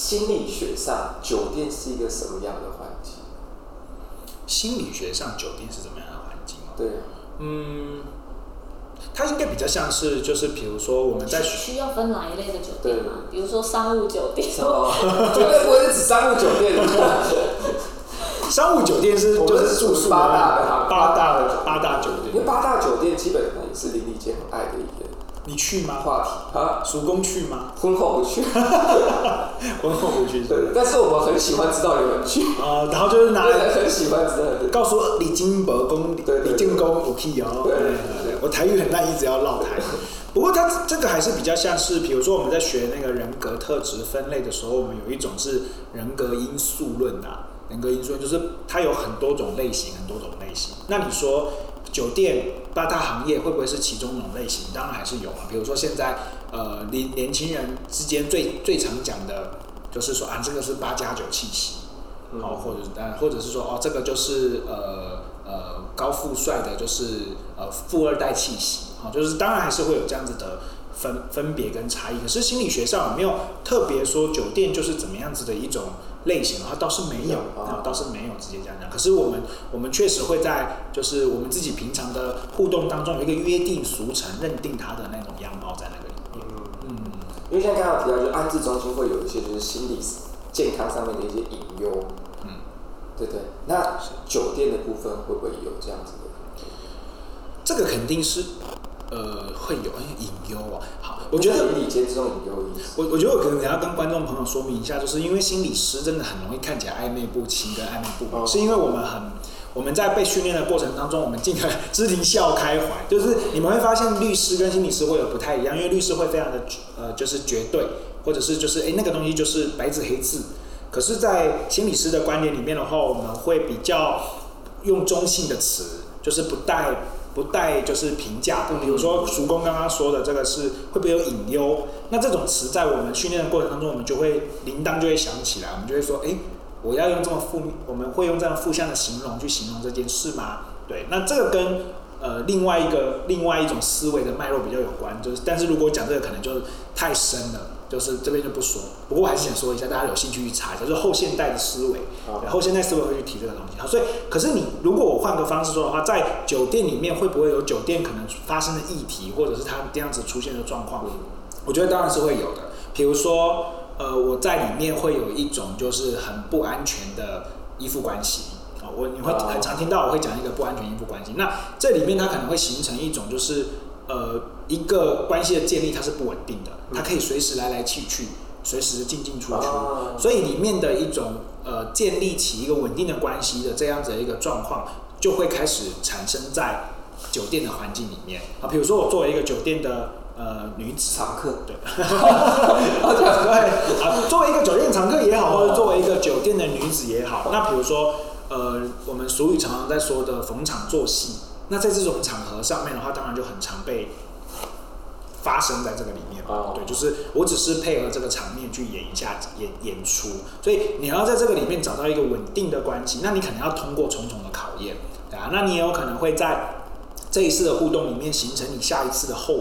心理学上酒店是一个什么样的环境？心理学上酒店是怎么样的环境？对，嗯，它应该比较像是，就是比如说我们在需要分哪一类的酒店吗？比如说商务酒店，绝对不会是指商务酒店。商务酒店是就是住宿八大的八大的八大酒店，因为八大酒店基本上也是林立坚很爱的一个。你去吗？话题啊，叔公去吗？婚后不去，婚后不去。对，但是我们很喜欢知道有人去啊，然后就是拿来很喜欢知道，告诉李金伯公，李建功我屁哦。对对对，我台语很烂，一直要绕台。不过它这个还是比较像是，比如说我们在学那个人格特质分类的时候，我们有一种是人格因素论啊。人格因素就是它有很多种类型，很多种类型。那你说酒店八大行业会不会是其中一种类型？当然还是有啊。比如说现在呃年年轻人之间最最常讲的，就是说啊这个是八加九气息，哦或者呃或者是说哦这个就是呃呃高富帅的，就是呃富二代气息，哦就是当然还是会有这样子的分分别跟差异。可是心理学上有没有特别说酒店就是怎么样子的一种？类型的话倒是没有，啊，倒是没有直接这样讲。可是我们，我们确实会在就是我们自己平常的互动当中有一个约定俗成，认定他的那种样貌在那因为像刚刚提到，就是安置中心会有一些就是心理健康上面的一些隐忧。嗯，对对。那酒店的部分会不会有这样子的？这个肯定是。呃，会有隐忧啊。好，我觉得心理间这种隐忧，我我觉得我可能要跟观众朋友说明一下，就是因为心理师真的很容易看起来暧昧不清跟暧昧不明，哦、是因为我们很我们在被训练的过程当中，我们尽可能知庭笑开怀，就是你们会发现律师跟心理师会有不太一样，因为律师会非常的呃，就是绝对，或者是就是哎那个东西就是白纸黑字，可是，在心理师的观点里面的话，我们会比较用中性的词，就是不带。不带就是评价，比如说叔公刚刚说的这个是会不会有隐忧？那这种词在我们训练的过程当中，我们就会铃铛就会响起来，我们就会说，哎，我要用这么负，我们会用这样负向的形容去形容这件事吗？对，那这个跟呃另外一个另外一种思维的脉络比较有关，就是但是如果讲这个可能就太深了。就是这边就不说，不过我还是想说一下，大家有兴趣去查一下，就是后现代的思维，对，后现代思维会去提这个东西。好，所以可是你如果我换个方式说的话，在酒店里面会不会有酒店可能发生的议题，或者是它这样子出现的状况？我觉得当然是会有的。比如说，呃，我在里面会有一种就是很不安全的依附关系啊，我你会很常听到我会讲一个不安全依附关系。那这里面它可能会形成一种就是。呃，一个关系的建立它是不稳定的，它可以随时来来去去，随时进进出出，所以里面的一种呃建立起一个稳定的关系的这样子的一个状况，就会开始产生在酒店的环境里面啊。比如说我作为一个酒店的呃女子常客，对，对啊，作为一个酒店常客也好，或者作为一个酒店的女子也好，那比如说呃，我们俗语常常在说的逢场作戏。那在这种场合上面的话，当然就很常被发生在这个里面。Oh. 对，就是我只是配合这个场面去演一下演演出，所以你要在这个里面找到一个稳定的关系，那你可能要通过重重的考验，对啊，那你也有可能会在这一次的互动里面形成你下一次的后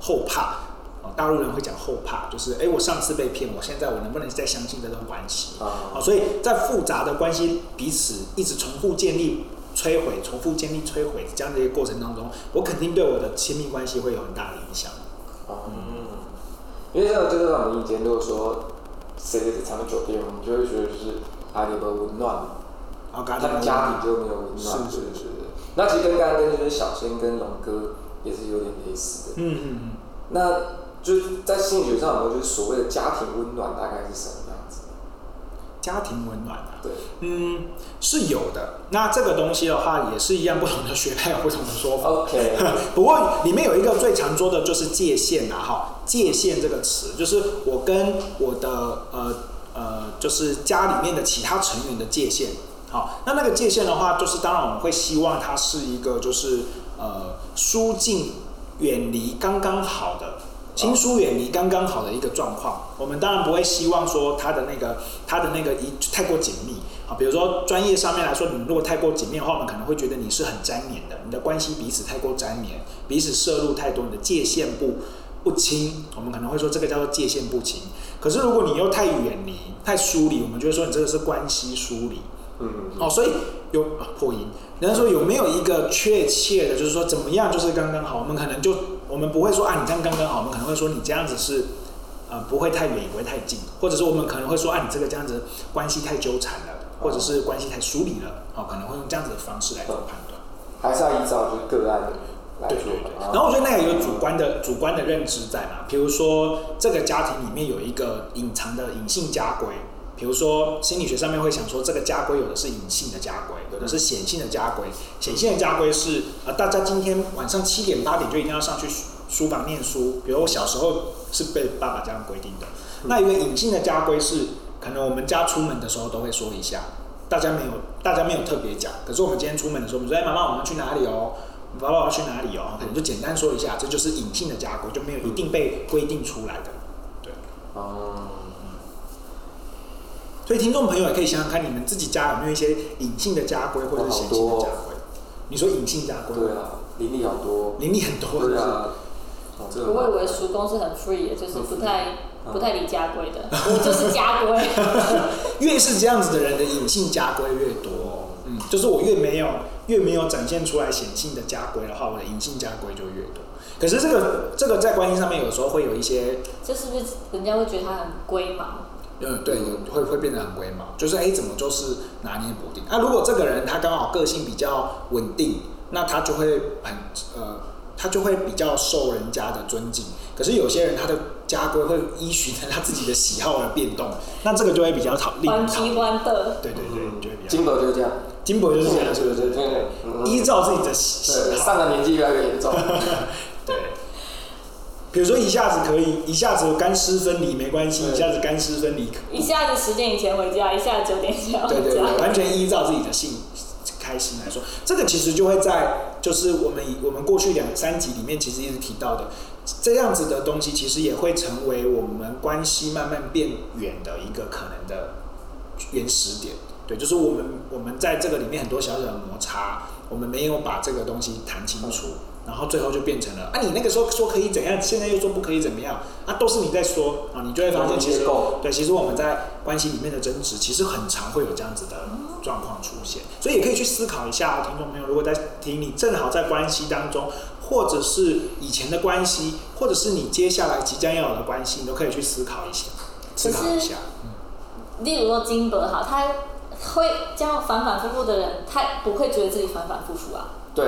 后怕。大陆人会讲后怕，就是哎，我上次被骗，我现在我能不能再相信这段关系？啊，oh. 所以在复杂的关系彼此一直重复建立。摧毁、重复建立、摧毁这样的一个过程当中，我肯定对我的亲密关系会有很大的影响。嗯，因为这个就是我们以前如果说谁谁谁长久店，我们就会觉得就是啊，你们温暖，啊，他们家庭就没有温暖，是是是。那其实跟刚刚跟就是小仙跟龙哥也是有点类似的。嗯嗯嗯。那就是在心理学上，有没有就是所谓的家庭温暖大概是什么样子？家庭温暖啊，对，嗯，是有的。那这个东西的话，也是一样，不同的学派有不同的说法。OK，不过里面有一个最常说的就是界限啊，哈，界限这个词，就是我跟我的呃呃，就是家里面的其他成员的界限。好，那那个界限的话，就是当然我们会希望它是一个就是呃疏近远离刚刚好的。亲疏远离刚刚好的一个状况，我们当然不会希望说他的那个他的那个一太过紧密啊。比如说专业上面来说，你如果太过紧密的话，我们可能会觉得你是很粘黏的，你的关系彼此太过粘黏，彼此摄入太多，你的界限不不清，我们可能会说这个叫做界限不清。可是如果你又太远离、太疏离，我们就会说你这个是关系疏离。嗯，哦，所以有、啊、破音。人家说有没有一个确切的，就是说怎么样就是刚刚好？我们可能就我们不会说啊，你这样刚刚好。我们可能会说你这样子是呃不会太远，也不会太近，或者是我们可能会说啊，你这个这样子关系太纠缠了，或者是关系太疏离了。哦，可能会用这样子的方式来做判断。还是要依照就是个案的。对对对，然后我觉得那个有主观的主观的认知在嘛，比如说这个家庭里面有一个隐藏的隐性家规，比如说心理学上面会想说这个家规有的是隐性的家规，有的是显性的家规。显性的家规是呃大家今天晚上七点八点就一定要上去书房念书，比如我小时候是被爸爸这样规定的。那一个隐性的家规是可能我们家出门的时候都会说一下，大家没有大家没有特别讲，可是我们今天出门的时候，我们说哎妈妈我们去哪里哦？爸爸要去哪里哦？可能就简单说一下，这就是隐性的家规，就没有一定被规定出来的。对，哦、嗯，所以听众朋友也可以想想看，你们自己家有没有一些隐性的家规或者是显性的家规？你说隐性家规？对啊，灵力好多，灵力很多。对啊。我以为叔公是很 free 的，就是不太不太理家规的。我就是家规。越是这样子的人的隐性家规越多。嗯，就是我越没有。越没有展现出来显性的家规的话，我的隐性家规就越多。可是这个这个在关系上面有时候会有一些，这是不是人家会觉得他很龟毛？嗯，对，会会变得很龟毛，就是哎，怎么就是拿捏不定？那、啊、如果这个人他刚好个性比较稳定，那他就会很呃。他就会比较受人家的尊敬，可是有些人他的家规会依循着他自己的喜好而变动，那这个就会比较讨厌。欢喜欢的。对对对，就会比较。金伯就是这样。金伯就是这样，是不是？对对。依照自己的喜好。上了年纪越来越严重。对。比如说一下子可以，一下子干湿分离没关系，一下子干湿分离。一下子十点以前回家，一下子九点以前回家。对对对，完全依照自己的性。开心来说，这个其实就会在，就是我们以我们过去两三集里面其实一直提到的，这样子的东西，其实也会成为我们关系慢慢变远的一个可能的原始点。对，就是我们我们在这个里面很多小小的摩擦，我们没有把这个东西谈清楚。然后最后就变成了啊，你那个时候说可以怎样，现在又说不可以怎么样啊，都是你在说啊，你就会发现其实对，其实我们在关系里面的争执，其实很常会有这样子的状况出现，所以也可以去思考一下，听众朋友，如果在听你正好在关系当中，或者是以前的关系，或者是你接下来即将要有的关系，你都可以去思考一下，思考一下。嗯，例如说金伯哈，他会这样反反复复的人，他不会觉得自己反反复复啊？对。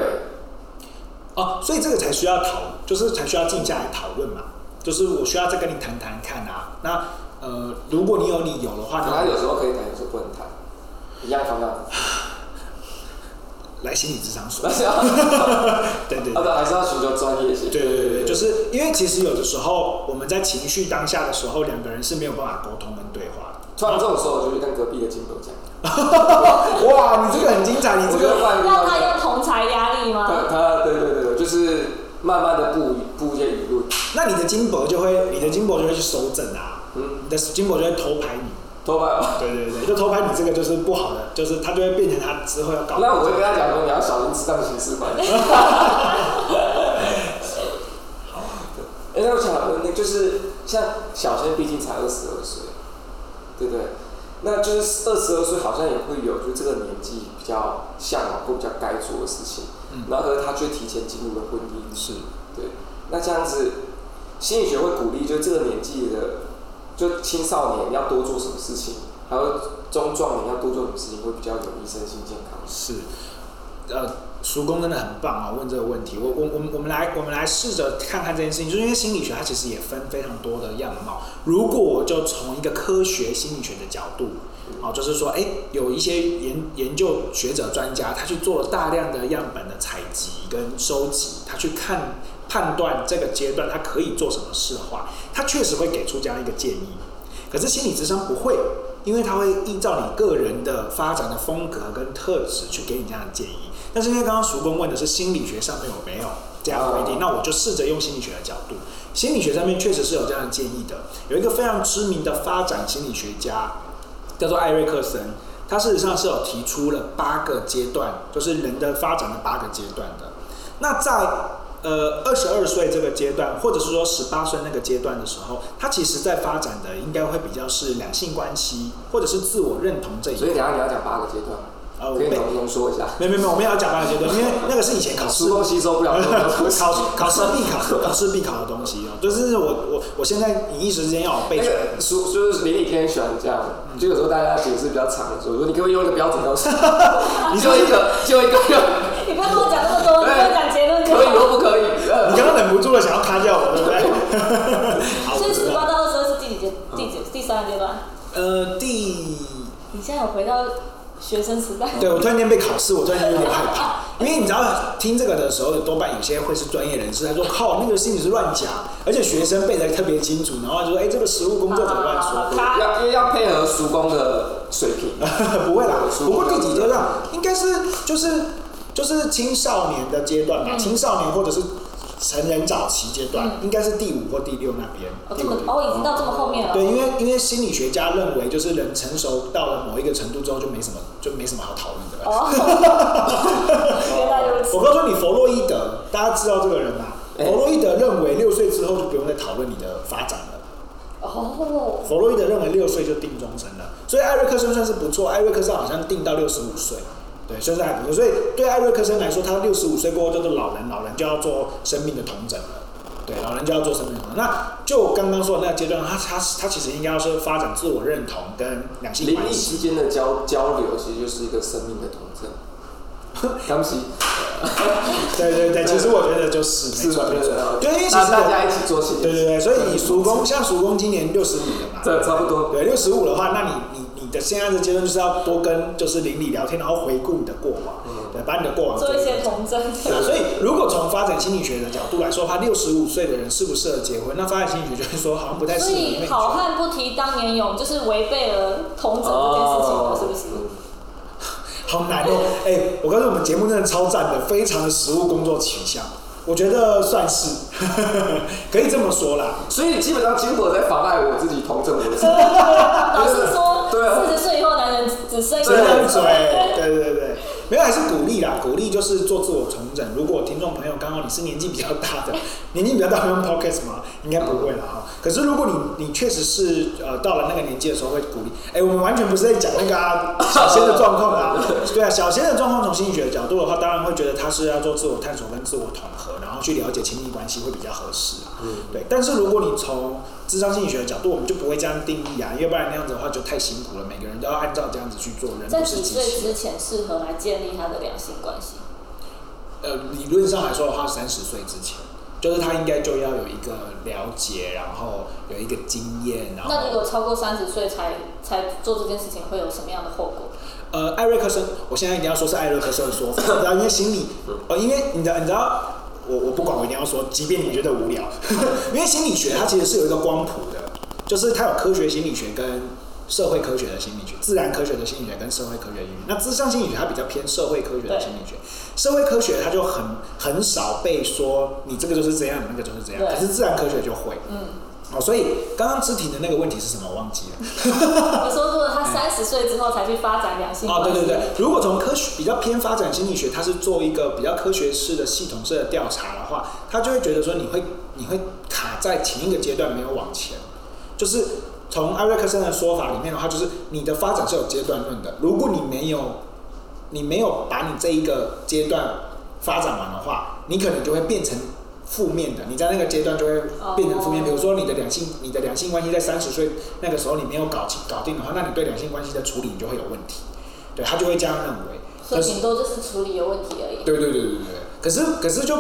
哦，所以这个才需要讨，就是才需要静下来讨论嘛。就是我需要再跟你谈谈看啊。那呃，如果你有理由的话，他有时候可以谈，有时候不能谈，一样方向。来心理智商所。对对对，还是要寻求专业一些。对对对对，就是因为其实有的时候我们在情绪当下的时候，两个人是没有办法沟通跟对话的。突然这种时候，我就去跟隔壁的金伯讲。哇，你这个很精彩，你这个让他用同侪压力吗？他他对对对，就是慢慢的布布一些舆论。那你的金伯就会，你的金伯就会去收整啊。嗯。你的金伯就会偷拍你。偷拍吗？对对对，就偷拍你这个就是不好的，就是他就会变成他之后要搞。那我会跟他讲说，你要小心适当刑事管理。好。哎，那我想问，那就是像小仙，毕竟才二十二岁，对不对？那就是二十二岁，好像也会有，就这个年纪比较向往或比较该做的事情，嗯、然后他却提前进入了婚姻，是，对。那这样子，心理学会鼓励，就这个年纪的，就青少年要多做什么事情，还有中壮年要多做什么事情，会比较有益身心健康。是，呃。叔公真的很棒啊！问这个问题，我我我们我们来我们来试着看看这件事情，就是因为心理学它其实也分非常多的样貌。如果我就从一个科学心理学的角度，啊，就是说，哎，有一些研研究学者专家，他去做了大量的样本的采集跟收集，他去看判断这个阶段他可以做什么事的话，他确实会给出这样一个建议。可是心理智商不会，因为他会依照你个人的发展的风格跟特质去给你这样的建议。但是因为刚刚叔公问的是心理学上面有没有这样的规定，那我就试着用心理学的角度。心理学上面确实是有这样的建议的。有一个非常知名的发展心理学家叫做艾瑞克森，他事实上是有提出了八个阶段，就是人的发展的八个阶段的。那在呃二十二岁这个阶段，或者是说十八岁那个阶段的时候，他其实在发展的应该会比较是两性关系，或者是自我认同这一。所以等下你要讲八个阶段。我可以浓缩一下。没没没，我们要讲八个阶段，因为 那个是以前考试。吸收不了。考考试必考，考试必考的东西哦。就是我我我现在你一时之间要我背。书就是林立天喜欢这样，就有时候大家解释比较长的时候，说你可不可以用一个标准标准？你说一个就一个。你不要跟我讲那么多，你跟我讲结论。可以或不可以？你刚刚忍不住了，想要卡掉我，对不对？所以十八到二十二是第几阶？第几？第三个阶段？呃，第。你现在有回到？学生时代，对，我突然间被考试，我突然间有点害怕，因为你知道听这个的时候，多半有些会是专业人士，他说靠，那个心理是乱讲，而且学生背得特别清楚，然后就说哎，这个实务工作者乱说，要因为要配合熟工的水平，不会啦，不过第几阶段应该是就是就是青少年的阶段嘛，青少年或者是。成人早期阶段、嗯、应该是第五或第六那边。哦，这么哦，已经到这么后面了。对，因为因为心理学家认为，就是人成熟到了某一个程度之后，就没什么就没什么好讨论的了。哦。原来如此。我告诉你，弗洛伊德，大家知道这个人吗？弗洛伊德认为六岁之后就不用再讨论你的发展了。哦。弗洛伊德认为六岁就定终身了，所以艾瑞克森算是不错，艾瑞克森好像定到六十五岁。对，现在还不错，所以对艾瑞克森来说，他六十五岁过后就是老人，老人就要做生命的同整了。对，老人就要做生命的统整。那就刚刚说的那个阶段，他他他其实应该要是发展自我认同跟两性关系。之间的交交流，其实就是一个生命的同整。对不起。对对对，其实我觉得就是没错没错。对，因为其实大家一起做事。对对对，所以你叔公像叔公今年六十五了嘛？对，差不多。对，六十五的话，那你你。的现在的阶段就是要多跟就是邻里聊天，然后回顾你的过往，对，把你的过往做一些童真。对，所以如果从发展心理学的角度来说，他六十五岁的人适不适合结婚？那发展心理学就会说好像不太适合。所以好汉不提当年勇，就是违背了童真这件事情了，是不是？好难哦！哎、欸，我告诉你，我们节目真的超赞的，非常的实务工作取向。我觉得算是，可以这么说啦。所以基本上金火在妨碍我自己同证我的。老实说，四十岁以后男人只剩一张嘴。对对对。没有，还是鼓励啦，鼓励就是做自我重整。如果听众朋友刚好你是年纪比较大的，年纪比较大会用 podcast 吗？应该不会了哈。可是如果你你确实是呃到了那个年纪的时候会鼓励。哎，我们完全不是在讲那个啊 小仙的状况啊。对啊，小仙的状况从心理学的角度的话，当然会觉得他是要做自我探索跟自我统合，然后去了解亲密关系会比较合适。嗯，对。但是如果你从智商心理学的角度，我们就不会这样定义啊，要不然那样子的话就太辛苦了。每个人都要按照这样子去做，人不是。在几岁之前适合来建立他的两性关系？呃，理论上来说的话，三十岁之前，就是他应该就要有一个了解，然后有一个经验。然后那如果超过三十岁才才做这件事情，会有什么样的后果？呃，艾瑞克森，我现在一定要说是艾瑞克森的说法，然后因为心理，呃，因为你知道，你知道。我我不管，我一定要说，即便你觉得无聊，因为心理学它其实是有一个光谱的，就是它有科学心理学跟社会科学的心理学，自然科学的心理学跟社会科学的心理学。那智商心理学它比较偏社会科学的心理学，社会科学它就很很少被说你这个就是这样，那个就是这样，可是自然科学就会，嗯。哦，所以刚刚芝婷的那个问题是什么？我忘记了。我说，如果他 三十岁之后才去发展两性。哦，对对对，如果从科学比较偏发展心理学，它是做一个比较科学式的系统式的调查的话，他就会觉得说，你会你会卡在前一个阶段没有往前。就是从艾瑞克森的说法里面的话，就是你的发展是有阶段论的。如果你没有你没有把你这一个阶段发展完的话，你可能就会变成。负面的，你在那个阶段就会变成负面。比如说，你的两性，你的两性关系在三十岁那个时候你没有搞清搞定的话，那你对两性关系的处理你就会有问题。对，他就会这样认为。所以顶多就是处理有问题而已。对对对对对。可是可是就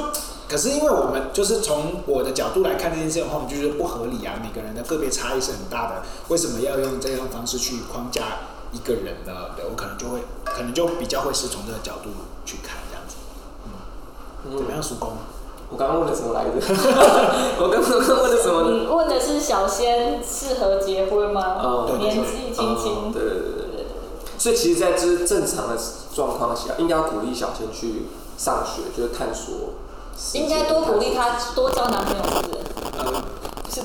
可是因为我们就是从我的角度来看这件事的话，我们就觉得不合理啊。每个人的个别差异是很大的，为什么要用这样方式去框架一个人呢？对，我可能就会可能就比较会是从这个角度去看这样子。嗯，怎么样，叔公？我刚刚问的什么来着？我刚刚问的什么？你问的是小仙适合结婚吗？哦，年纪轻轻。对对对对对。所以其实，在这正常的状况下，应该要鼓励小仙去上学，就是探索。应该多鼓励他多交男朋友，是不是？嗯，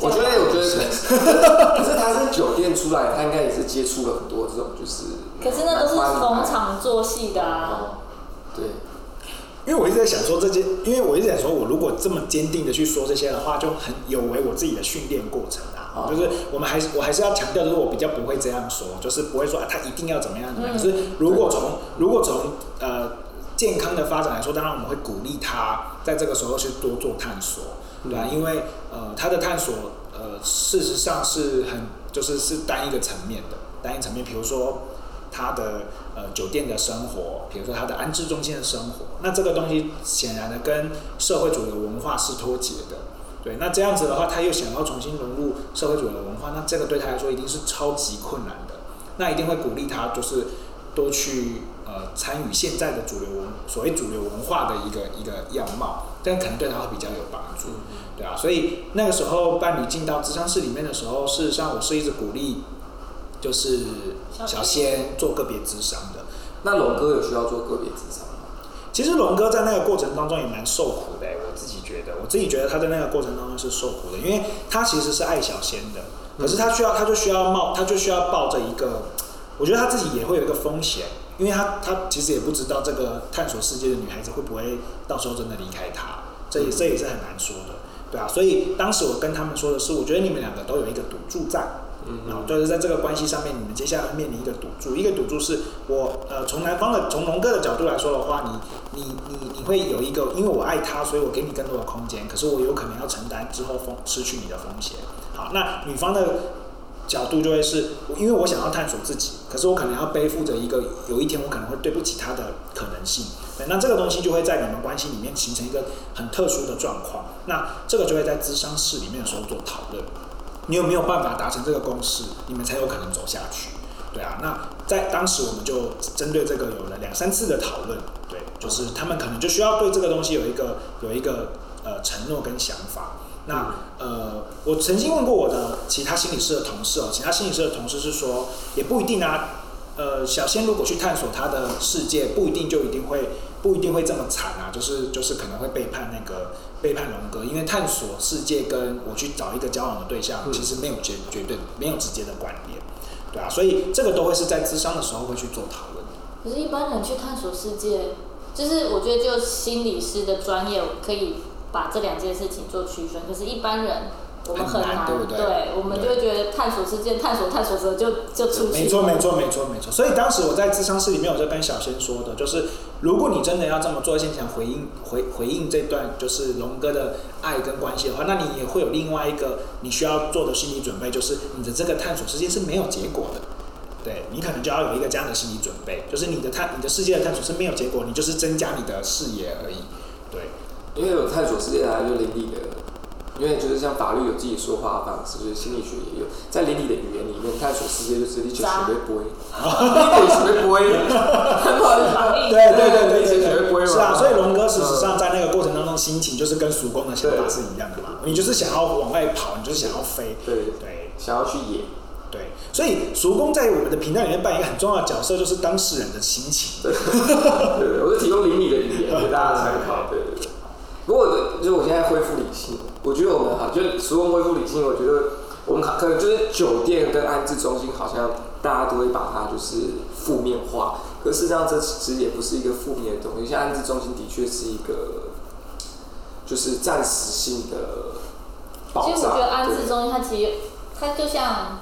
我觉得，我觉得可能。可是他是酒店出来，他应该也是接触了很多这种，就是。可是那都是逢场作戏的啊。对。因为我一直在想说这些，因为我一直在说，我如果这么坚定的去说这些的话，就很有违我自己的训练过程啊。哦、就是我们还是我还是要强调，就是我比较不会这样说，就是不会说啊，他一定要怎么样怎么样。可是如果从如果从呃健康的发展来说，当然我们会鼓励他在这个时候去多做探索，对吧？因为呃他的探索呃事实上是很就是是单一个层面的，单一层面，比如说。他的呃酒店的生活，比如说他的安置中心的生活，那这个东西显然的跟社会主流文化是脱节的，对，那这样子的话，他又想要重新融入社会主流文化，那这个对他来说一定是超级困难的，那一定会鼓励他就是多去呃参与现在的主流文所谓主流文化的一个一个样貌，这样可能对他会比较有帮助，对啊，所以那个时候伴侣进到咨商室里面的时候，事实上我是一直鼓励。就是小仙做个别智商的，那龙哥有需要做个别智商吗？其实龙哥在那个过程当中也蛮受苦的，我自己觉得，我自己觉得他在那个过程当中是受苦的，因为他其实是爱小仙的，可是他需要，他就需要冒，他就需要抱着一个，我觉得他自己也会有一个风险，因为他他其实也不知道这个探索世界的女孩子会不会到时候真的离开他，这也这也是很难说的，对啊，所以当时我跟他们说的是，我觉得你们两个都有一个赌注在。然后就是在这个关系上面，你们接下来面临一个赌注，一个赌注是我呃从男方的从龙哥的角度来说的话，你你你你会有一个，因为我爱他，所以我给你更多的空间，可是我有可能要承担之后风失去你的风险。好，那女方的角度就会是，因为我想要探索自己，可是我可能要背负着一个有一天我可能会对不起他的可能性。那这个东西就会在你们关系里面形成一个很特殊的状况。那这个就会在咨商室里面的时候做讨论。你有没有办法达成这个共识？你们才有可能走下去，对啊。那在当时，我们就针对这个有了两三次的讨论，对，就是他们可能就需要对这个东西有一个有一个呃承诺跟想法。那呃，我曾经问过我的其他心理师的同事哦，其他心理师的同事是说，也不一定啊。呃，小仙如果去探索他的世界，不一定就一定会不一定会这么惨啊，就是就是可能会背叛那个。背叛龙哥，因为探索世界跟我去找一个交往的对象，其实没有绝绝对没有直接的关联，对啊，所以这个都会是在智商的时候会去做讨论。可是，一般人去探索世界，就是我觉得就心理师的专业可以把这两件事情做区分，可是，一般人。我们很难，对不对？对，我们就会觉得探索世界，探索探索之后就就出去。没错，没错，没错，没错。所以当时我在智商室里面，我就跟小仙说的，就是如果你真的要这么做，先想回应回回应这段就是龙哥的爱跟关系的话，那你也会有另外一个你需要做的心理准备，就是你的这个探索世界是没有结果的。对，你可能就要有一个这样的心理准备，就是你的探你的世界的探索是没有结果，你就是增加你的视野而已。对，因为有探索世界的，就灵力的。因为就是像法律有自己说话的方式，就是心理学也有，在伦理的语言里面，探索世界就是你就学会不会，你学会不会，对对对。对对，是啊，所以龙哥事实上在那个过程当中，心情就是跟曙光的想法是一样的嘛，你就是想要往外跑，你就是想要飞，对。对，想要去野，对，所以曙光在我们的频道里面扮演一个很重要的角色，就是当事人的心情，对。对，我是提供伦理的语言给大家参考，对对对。不过，就是我现在恢复理性，我觉得我们哈，就是所谓恢复理性，我觉得我们可能就是酒店跟安置中心，好像大家都会把它就是负面化。可事实上，这其实也不是一个负面的东西。像安置中心的确是一个，就是暂时性的保障。其实我觉得安置中心它其实它就像。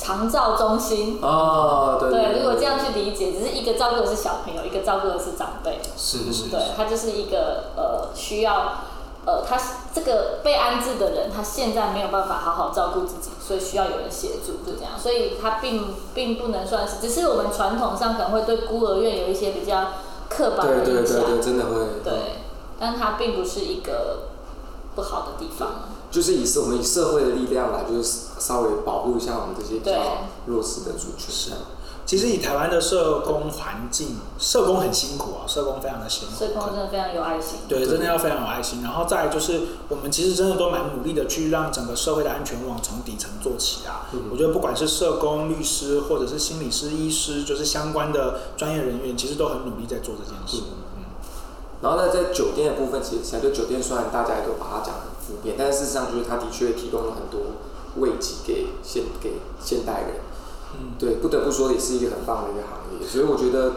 长照中心。哦，对，对，对，如果这样去理解，只是一个照顾的是小朋友，一个照顾的是长辈，是是是，对，他就是一个呃需要呃他这个被安置的人，他现在没有办法好好照顾自己，所以需要有人协助，就这样，所以他并并不能算是，只是我们传统上可能会对孤儿院有一些比较刻板的印象，对对对对，真的会，对，但他并不是一个不好的地方。就是以社我们以社会的力量来，就是稍微保护一下我们这些比较弱势的族群。是，其实以台湾的社工环境，社工很辛苦啊，社工非常的辛苦。社工真的非常有爱心。对，真的要非常有爱心。然后再来就是，我们其实真的都蛮努力的，去让整个社会的安全网从底层做起啊。嗯、我觉得不管是社工、律师，或者是心理师、医师，就是相关的专业人员，其实都很努力在做这件事。嗯。嗯然后呢，在酒店的部分，其实相对酒店虽然大家也都把它讲负面，但是事实上就是它的确提供了很多慰藉给现给现代人。嗯，对，不得不说也是一个很棒的一个行业。所以我觉得，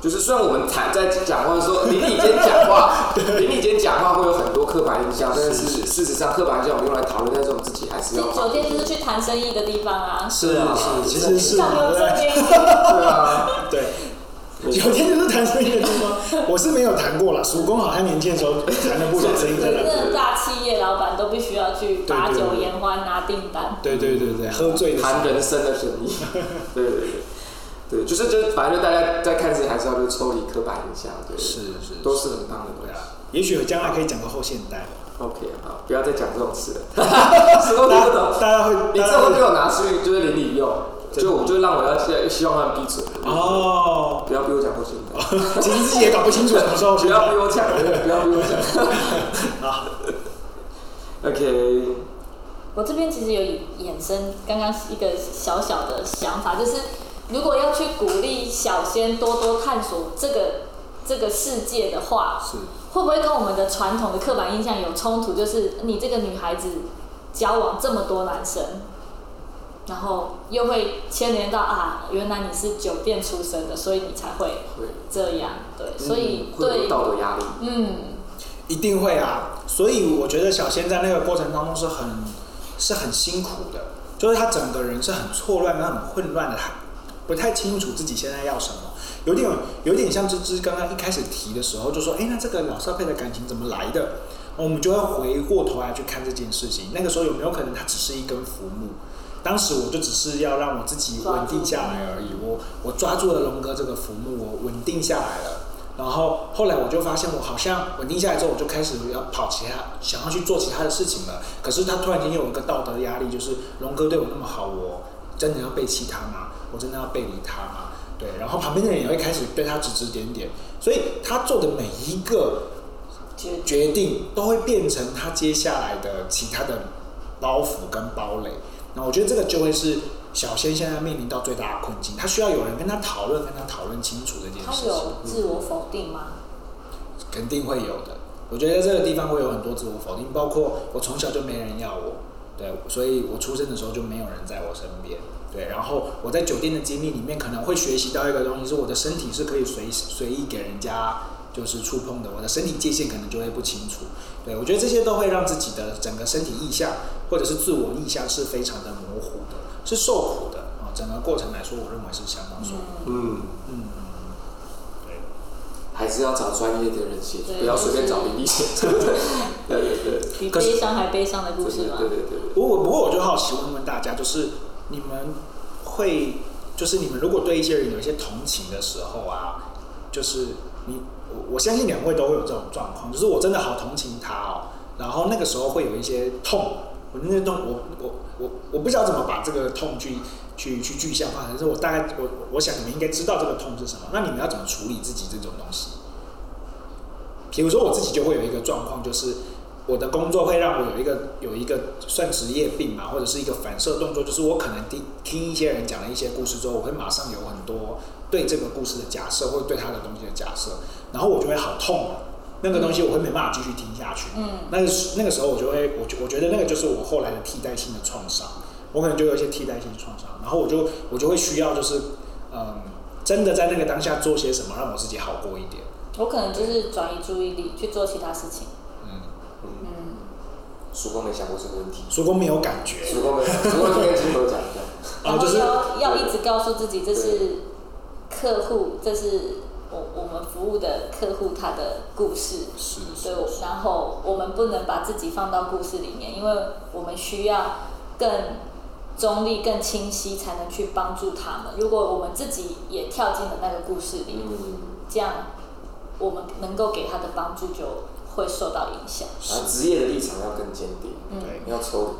就是虽然我们谈在讲话的时候邻里间讲话，邻里间讲话会有很多刻板印象，但是事实上刻板印象我们用来讨论，但是我们自己还是要。酒店就是去谈生意的地方啊。是啊，是，其实是。对啊，对。酒店就是谈生意的地方，我是没有谈过了。叔公好像年轻的时候谈了不少生意在那。真的大企业老板都必须要去把酒言欢拿订单。对对对对，喝醉谈人生的生意。对对对。对，就是就反正就大家在看自己还是要就抽离刻板印象，对，是是，都是很棒的东西。也许将来可以讲个后现代。OK，好，不要再讲这种事了。什么都不懂，大家会，你这会被我拿去就是邻里用，就我就让我要希希望他们闭嘴。哦，不要逼我讲后现代。其实自己也搞不清楚什么时候。不要逼我讲，不要逼我讲。好，OK。我这边其实有衍生刚刚一个小小的想法，就是。如果要去鼓励小仙多多探索这个这个世界的话，是会不会跟我们的传统的刻板印象有冲突？就是你这个女孩子交往这么多男生，然后又会牵连到啊，原来你是酒店出身的，所以你才会这样。对，嗯、所以对道德压力，嗯，一定会啊。所以我觉得小仙在那个过程当中是很是很辛苦的，就是他整个人是很错乱、很混乱的。不太清楚自己现在要什么，有点有点像芝芝刚刚一开始提的时候就说，哎，那这个老少配的感情怎么来的？我们就要回过头来去看这件事情。那个时候有没有可能他只是一根浮木？当时我就只是要让我自己稳定下来而已。我我抓住了龙哥这个浮木，我稳定下来了。然后后来我就发现，我好像稳定下来之后，我就开始要跑其他，想要去做其他的事情了。可是他突然间有一个道德压力，就是龙哥对我那么好，我真的要背弃他吗？我真的要背离他吗？对，然后旁边的人也会开始对他指指点点，所以他做的每一个决定都会变成他接下来的其他的包袱跟堡垒。那我觉得这个就会是小仙现在面临到最大的困境，他需要有人跟他讨论，跟他讨论清楚这件事情。他有自我否定吗？嗯，肯定会有的。我觉得这个地方会有很多自我否定，包括我从小就没人要我，对，所以我出生的时候就没有人在我身边。对，然后我在酒店的经历里面可能会学习到一个东西，是我的身体是可以随随意给人家就是触碰的，我的身体界限可能就会不清楚。对，我觉得这些都会让自己的整个身体意象或者是自我意象是非常的模糊的，是受苦的啊。整个过程来说，我认为是相当受苦。嗯嗯嗯，对，还是要找专业的人写，对不要随便找邻里写。对对对，比悲伤还悲伤的故事吗？对对对，对。不过不过，我就好奇问问大家，就是。你们会，就是你们如果对一些人有一些同情的时候啊，就是你我我相信两位都会有这种状况，就是我真的好同情他哦，然后那个时候会有一些痛，我那些痛，我我我我不知道怎么把这个痛去去去具象化，但是我大概我我想你们应该知道这个痛是什么，那你们要怎么处理自己这种东西？比如说我自己就会有一个状况，就是。我的工作会让我有一个有一个算职业病嘛，或者是一个反射动作，就是我可能听听一些人讲了一些故事之后，我会马上有很多对这个故事的假设，或者对他的东西的假设，然后我就会好痛，那个东西我会没办法继续听下去。嗯，那个那个时候我就会，我我觉得那个就是我后来的替代性的创伤，我可能就有一些替代性的创伤，然后我就我就会需要就是嗯，真的在那个当下做些什么，让我自己好过一点。我可能就是转移注意力去做其他事情。嗯嗯曙光没想过这个问题。曙光没有感觉。曙光没有，曙光就跟金牛讲一下。然后要要一直告诉自己，这是客户，这是我我们服务的客户他的故事。是。对，然后我们不能把自己放到故事里面，因为我们需要更中立、更清晰，才能去帮助他们。如果我们自己也跳进了那个故事里，这样我们能够给他的帮助就。会受到影响。啊，职业的立场要更坚定，对，要抽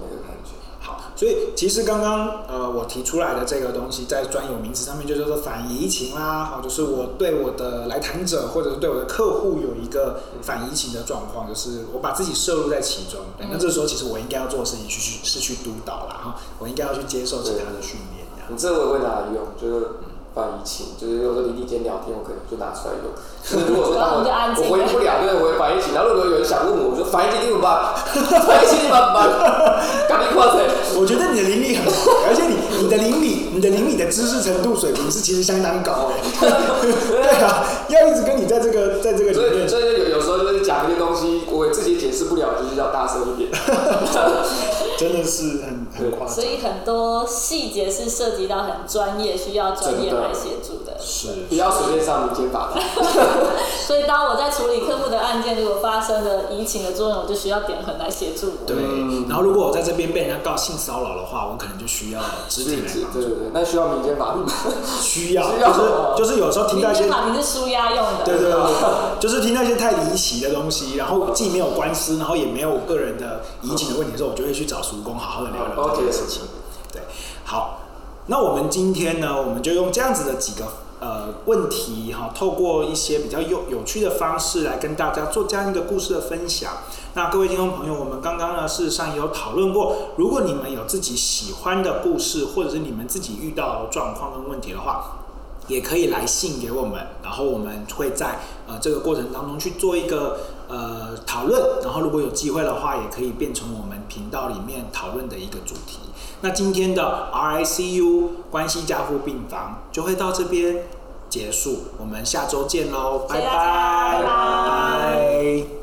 所以其实刚刚呃我提出来的这个东西，在专有名词上面就叫做反移情啦。好，就是我对我的来谈者或者是对我的客户有一个反移情的状况，就是我把自己摄入在其中。对，那这时候其实我应该要做的事情去去是去督导啦。哈，我应该要去接受其他的训练。你这个会拿来用，就是翻一情，就是如果说邻里间聊天，我可能就拿出来用。就是如果说当我我回应不了，对，我会翻译器。然后如果有人想问我，我说翻译器怎么办？翻译器怎么办？赶紧挂谁？我觉得你的邻里很好，而且你你的邻里，你的邻里的知识程度水平是其实相当高哎。对啊，要一直跟你在这个在这个里面，所以所以有有时候就是讲一些东西，我自己解释不了，就是要大声一点。真的是很很夸张，所以很多细节是涉及到很专业，需要专业来协助的。是，不要随便上民间法庭。所以当我在处理客户的案件，如果发生了移情的作用，我就需要点痕来协助我。对，然后如果我在这边被人家告性骚扰的话，我可能就需要肢体来帮助。对对对，那需要民间法律吗？需要，就是就是有时候听到一些法庭是舒压用的。对对对，就是听到一些太离奇的东西，然后既没有官司，然后也没有个人的移情的问题的时候，我就会去找叔公好好的聊聊这件事情。对，好，那我们今天呢，我们就用这样子的几个。呃，问题哈，透过一些比较有有趣的方式来跟大家做这样一个故事的分享。那各位听众朋友，我们刚刚呢事实上也有讨论过，如果你们有自己喜欢的故事，或者是你们自己遇到状况跟问题的话，也可以来信给我们，然后我们会在呃这个过程当中去做一个呃讨论，然后如果有机会的话，也可以变成我们频道里面讨论的一个主题。那今天的 RICU 关系加护病房就会到这边结束，我们下周见喽，拜拜拜。